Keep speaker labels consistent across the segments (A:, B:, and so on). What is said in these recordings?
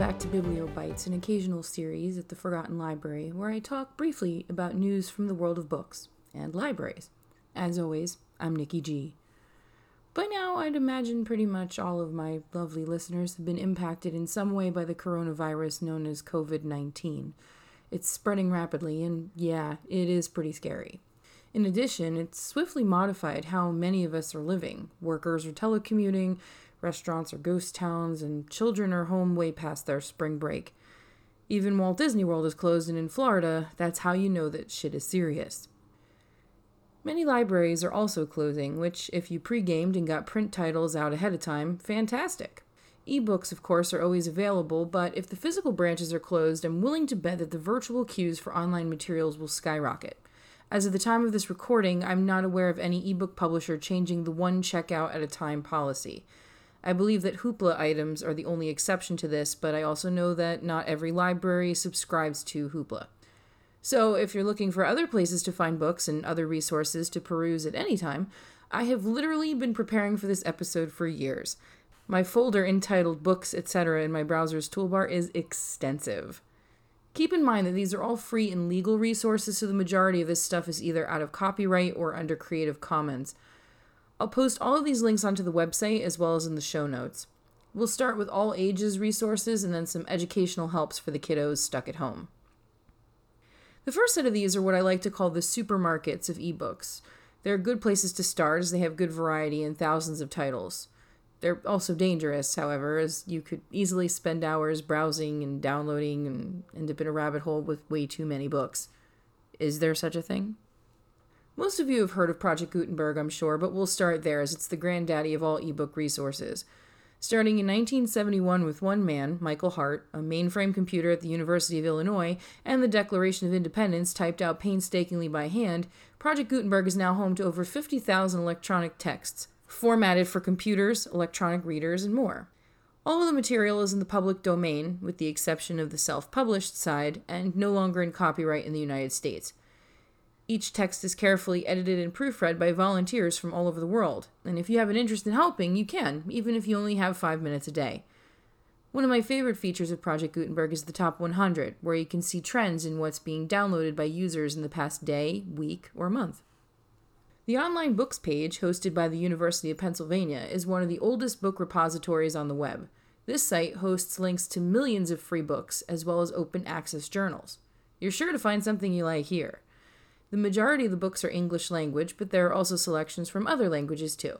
A: back to Bibliobites, an occasional series at the Forgotten Library where I talk briefly about news from the world of books and libraries. As always, I'm Nikki G. By now, I'd imagine pretty much all of my lovely listeners have been impacted in some way by the coronavirus known as COVID 19. It's spreading rapidly, and yeah, it is pretty scary. In addition, it's swiftly modified how many of us are living. Workers are telecommuting, restaurants are ghost towns, and children are home way past their spring break. Even Walt Disney World is closed, and in Florida, that's how you know that shit is serious. Many libraries are also closing, which, if you pre gamed and got print titles out ahead of time, fantastic. Ebooks, of course, are always available, but if the physical branches are closed, I'm willing to bet that the virtual queues for online materials will skyrocket. As of the time of this recording, I'm not aware of any ebook publisher changing the one checkout at a time policy. I believe that Hoopla items are the only exception to this, but I also know that not every library subscribes to Hoopla. So, if you're looking for other places to find books and other resources to peruse at any time, I have literally been preparing for this episode for years. My folder entitled Books, etc. in my browser's toolbar is extensive. Keep in mind that these are all free and legal resources, so the majority of this stuff is either out of copyright or under Creative Commons. I'll post all of these links onto the website as well as in the show notes. We'll start with all ages resources and then some educational helps for the kiddos stuck at home. The first set of these are what I like to call the supermarkets of ebooks. They're good places to start as they have good variety and thousands of titles. They're also dangerous, however, as you could easily spend hours browsing and downloading and end up in a rabbit hole with way too many books. Is there such a thing? Most of you have heard of Project Gutenberg, I'm sure, but we'll start there as it's the granddaddy of all ebook resources. Starting in 1971 with one man, Michael Hart, a mainframe computer at the University of Illinois, and the Declaration of Independence typed out painstakingly by hand, Project Gutenberg is now home to over 50,000 electronic texts, formatted for computers, electronic readers, and more. All of the material is in the public domain, with the exception of the self published side, and no longer in copyright in the United States. Each text is carefully edited and proofread by volunteers from all over the world, and if you have an interest in helping, you can, even if you only have five minutes a day. One of my favorite features of Project Gutenberg is the Top 100, where you can see trends in what's being downloaded by users in the past day, week, or month. The online books page, hosted by the University of Pennsylvania, is one of the oldest book repositories on the web. This site hosts links to millions of free books, as well as open access journals. You're sure to find something you like here. The majority of the books are English language, but there are also selections from other languages too.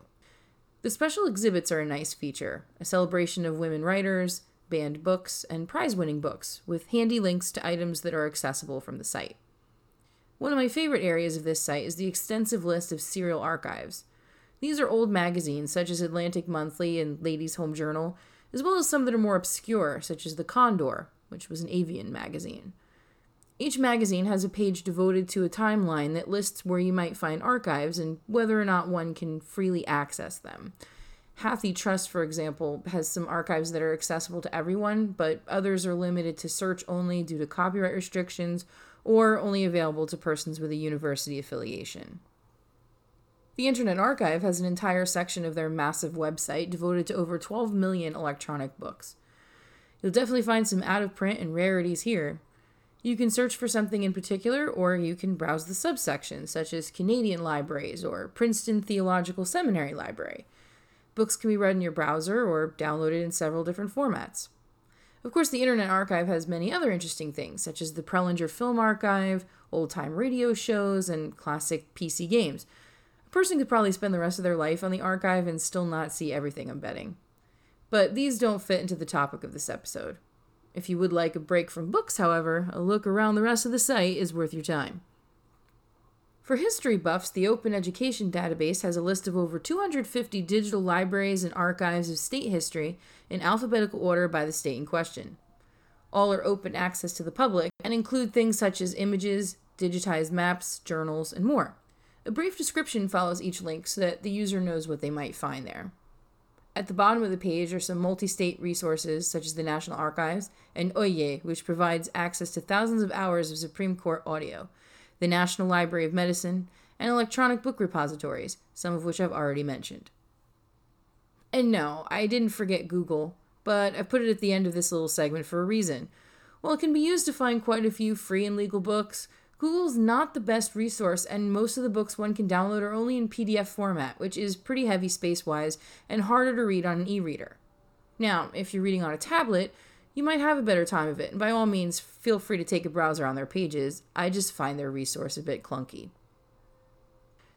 A: The special exhibits are a nice feature a celebration of women writers, banned books, and prize winning books, with handy links to items that are accessible from the site. One of my favorite areas of this site is the extensive list of serial archives. These are old magazines such as Atlantic Monthly and Ladies' Home Journal, as well as some that are more obscure, such as The Condor, which was an avian magazine. Each magazine has a page devoted to a timeline that lists where you might find archives and whether or not one can freely access them. HathiTrust, for example, has some archives that are accessible to everyone, but others are limited to search only due to copyright restrictions or only available to persons with a university affiliation. The Internet Archive has an entire section of their massive website devoted to over 12 million electronic books. You'll definitely find some out of print and rarities here, you can search for something in particular, or you can browse the subsections, such as Canadian libraries or Princeton Theological Seminary Library. Books can be read in your browser or downloaded in several different formats. Of course, the Internet Archive has many other interesting things, such as the Prelinger Film Archive, old time radio shows, and classic PC games. A person could probably spend the rest of their life on the archive and still not see everything, I'm betting. But these don't fit into the topic of this episode. If you would like a break from books, however, a look around the rest of the site is worth your time. For history buffs, the Open Education Database has a list of over 250 digital libraries and archives of state history in alphabetical order by the state in question. All are open access to the public and include things such as images, digitized maps, journals, and more. A brief description follows each link so that the user knows what they might find there. At the bottom of the page are some multi state resources, such as the National Archives, and Oyez, which provides access to thousands of hours of Supreme Court audio, the National Library of Medicine, and electronic book repositories, some of which I've already mentioned. And no, I didn't forget Google. but I've put it at the end of this little segment for a reason. While it can be used to find quite a few free and legal books, Google's not the best resource, and most of the books one can download are only in PDF format, which is pretty heavy space wise and harder to read on an e reader. Now, if you're reading on a tablet, you might have a better time of it, and by all means, feel free to take a browser on their pages. I just find their resource a bit clunky.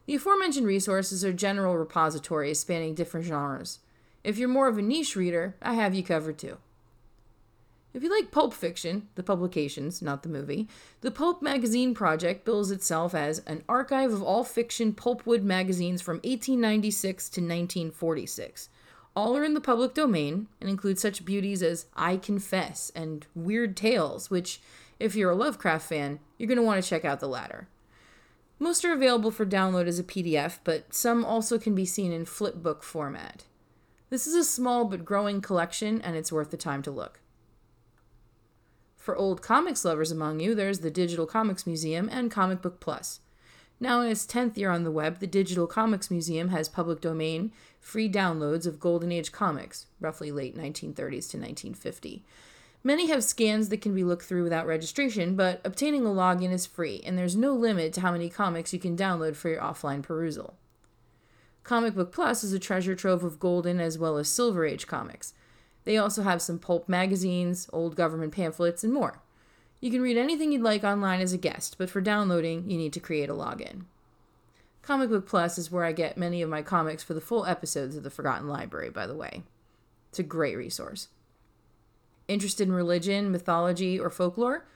A: The aforementioned resources are general repositories spanning different genres. If you're more of a niche reader, I have you covered too. If you like pulp fiction, the publications, not the movie, the Pulp Magazine Project bills itself as an archive of all fiction pulpwood magazines from 1896 to 1946. All are in the public domain and include such beauties as I Confess and Weird Tales, which, if you're a Lovecraft fan, you're going to want to check out the latter. Most are available for download as a PDF, but some also can be seen in flipbook format. This is a small but growing collection, and it's worth the time to look. For old comics lovers among you, there's the Digital Comics Museum and Comic Book Plus. Now in its 10th year on the web, the Digital Comics Museum has public domain, free downloads of Golden Age comics, roughly late 1930s to 1950. Many have scans that can be looked through without registration, but obtaining a login is free, and there's no limit to how many comics you can download for your offline perusal. Comic Book Plus is a treasure trove of Golden as well as Silver Age comics. They also have some pulp magazines, old government pamphlets, and more. You can read anything you'd like online as a guest, but for downloading, you need to create a login. Comic Book Plus is where I get many of my comics for the full episodes of The Forgotten Library, by the way. It's a great resource. Interested in religion, mythology, or folklore?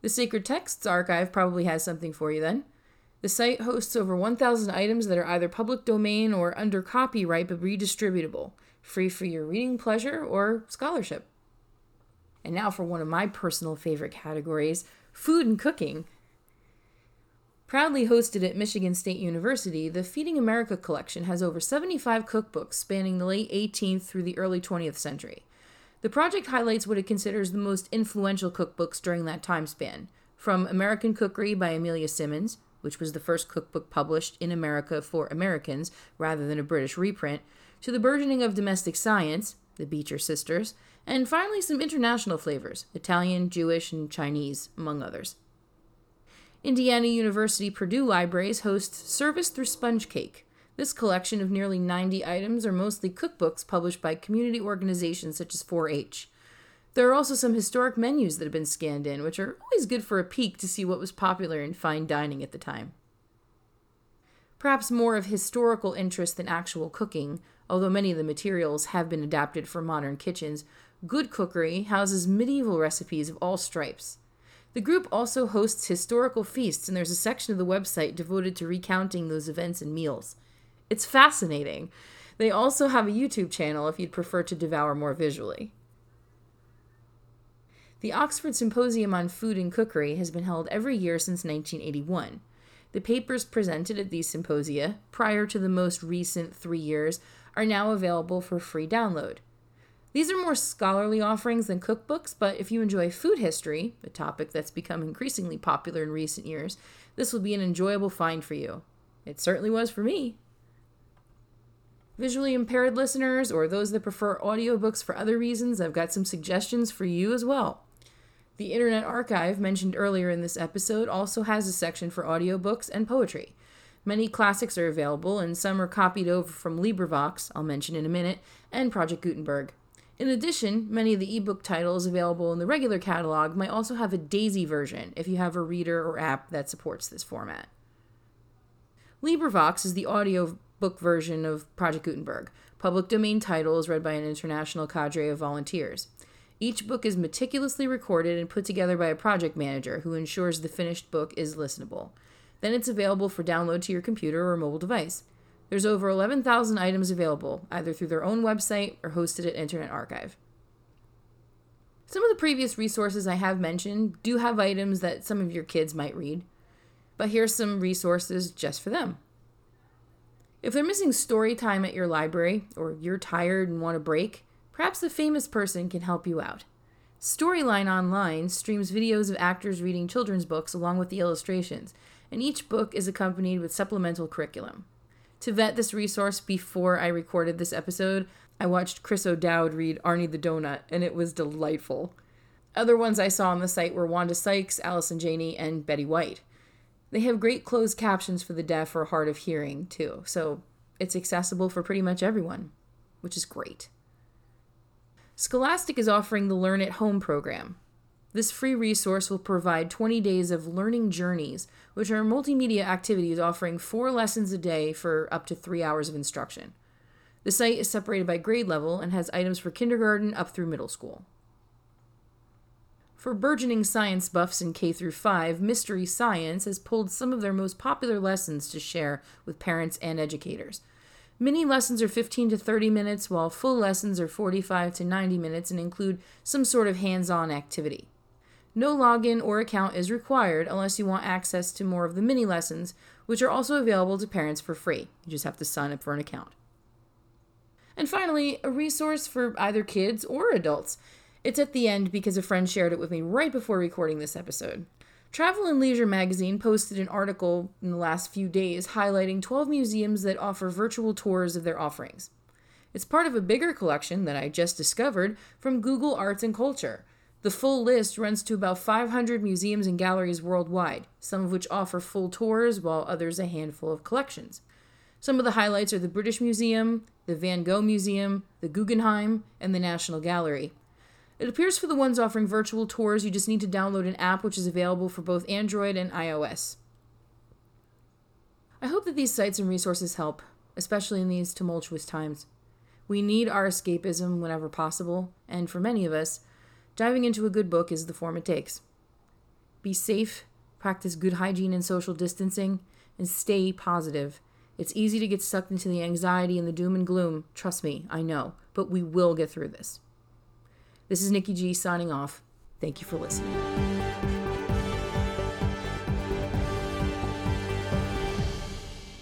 A: The Sacred Texts Archive probably has something for you then. The site hosts over 1,000 items that are either public domain or under copyright but redistributable free for your reading pleasure or scholarship. And now for one of my personal favorite categories food and cooking. Proudly hosted at Michigan State University, the Feeding America collection has over 75 cookbooks spanning the late 18th through the early 20th century. The project highlights what it considers the most influential cookbooks during that time span, from American Cookery by Amelia Simmons, which was the first cookbook published in America for Americans rather than a British reprint, to the burgeoning of domestic science, the Beecher sisters, and finally some international flavors Italian, Jewish, and Chinese, among others. Indiana University Purdue Libraries hosts Service Through Sponge Cake. This collection of nearly 90 items are mostly cookbooks published by community organizations such as 4 H. There are also some historic menus that have been scanned in, which are always good for a peek to see what was popular in fine dining at the time. Perhaps more of historical interest than actual cooking, although many of the materials have been adapted for modern kitchens, Gode Cookery houses medieval recipes of all stripes. The group also hosts historical feasts, and there's a section of the website devoted to recounting those events and meals. It's fascinating. They also have a YouTube channel if you'd prefer to devour more visually. The Oxford Symposium on Food and Cookery has been held every year since 1981. The papers presented at these symposia, prior to the most recent three years, are now available for free download. These are more scholarly offerings than cookbooks, but if you enjoy food history, a topic that's become increasingly popular in recent years, this will be an enjoyable find for you. It certainly was for me. Visually impaired listeners, or those that prefer audiobooks for other reasons, I've got some suggestions for you as well. The Internet Archive, mentioned earlier in this episode, also has a section for audiobooks and poetry. Many classics are available, and some are copied over from LibriVox, I'll mention in a minute, and Project Gutenberg. In addition, many of the ebook titles available in the regular catalog might also have a DAISY version if you have a reader or app that supports this format. LibriVox is the audiobook version of Project Gutenberg. Public domain titles read by an international cadre of volunteers. Each book is meticulously recorded and put together by a project manager who ensures the finished book is listenable. Then it's available for download to your computer or mobile device. There's over 11,000 items available, either through their own website or hosted at Internet Archive. Some of the previous resources I have mentioned do have items that some of your kids might read, but here's some resources just for them. If they're missing story time at your library, or you're tired and want a break, Perhaps a famous person can help you out. Storyline Online streams videos of actors reading children's books along with the illustrations, and each book is accompanied with supplemental curriculum. To vet this resource before I recorded this episode, I watched Chris O'Dowd read Arnie the Doughnut, and it was delightful. Other ones I saw on the site were Wanda Sykes, Allison Janney, and Betty White. They have great closed captions for the deaf or hard of hearing, too, so it's accessible for pretty much everyone, which is great. Scholastic is offering the Learn at Home program. This free resource will provide 20 days of learning journeys, which are multimedia activities offering four lessons a day for up to three hours of instruction. The site is separated by grade level and has items for kindergarten up through middle school. For burgeoning science buffs in K through 5, Mystery Science has pulled some of their most popular lessons to share with parents and educators. Mini lessons are 15 to 30 minutes, while full lessons are 45 to 90 minutes and include some sort of hands on activity. No login or account is required unless you want access to more of the mini lessons, which are also available to parents for free. You just have to sign up for an account. And finally, a resource for either kids or adults. It's at the end because a friend shared it with me right before recording this episode. Travel and Leisure magazine posted an article in the last few days highlighting 12 museums that offer virtual tours of their offerings. It's part of a bigger collection that I just discovered from Google Arts and Culture. The full list runs to about 500 museums and galleries worldwide, some of which offer full tours, while others a handful of collections. Some of the highlights are the British Museum, the Van Gogh Museum, the Guggenheim, and the National Gallery. It appears for the ones offering virtual tours, you just need to download an app which is available for both Android and iOS. I hope that these sites and resources help, especially in these tumultuous times. We need our escapism whenever possible, and for many of us, diving into a good book is the form it takes. Be safe, practice good hygiene and social distancing, and stay positive. It's easy to get sucked into the anxiety and the doom and gloom. Trust me, I know, but we will get through this. This is Nikki G signing off. Thank you for listening.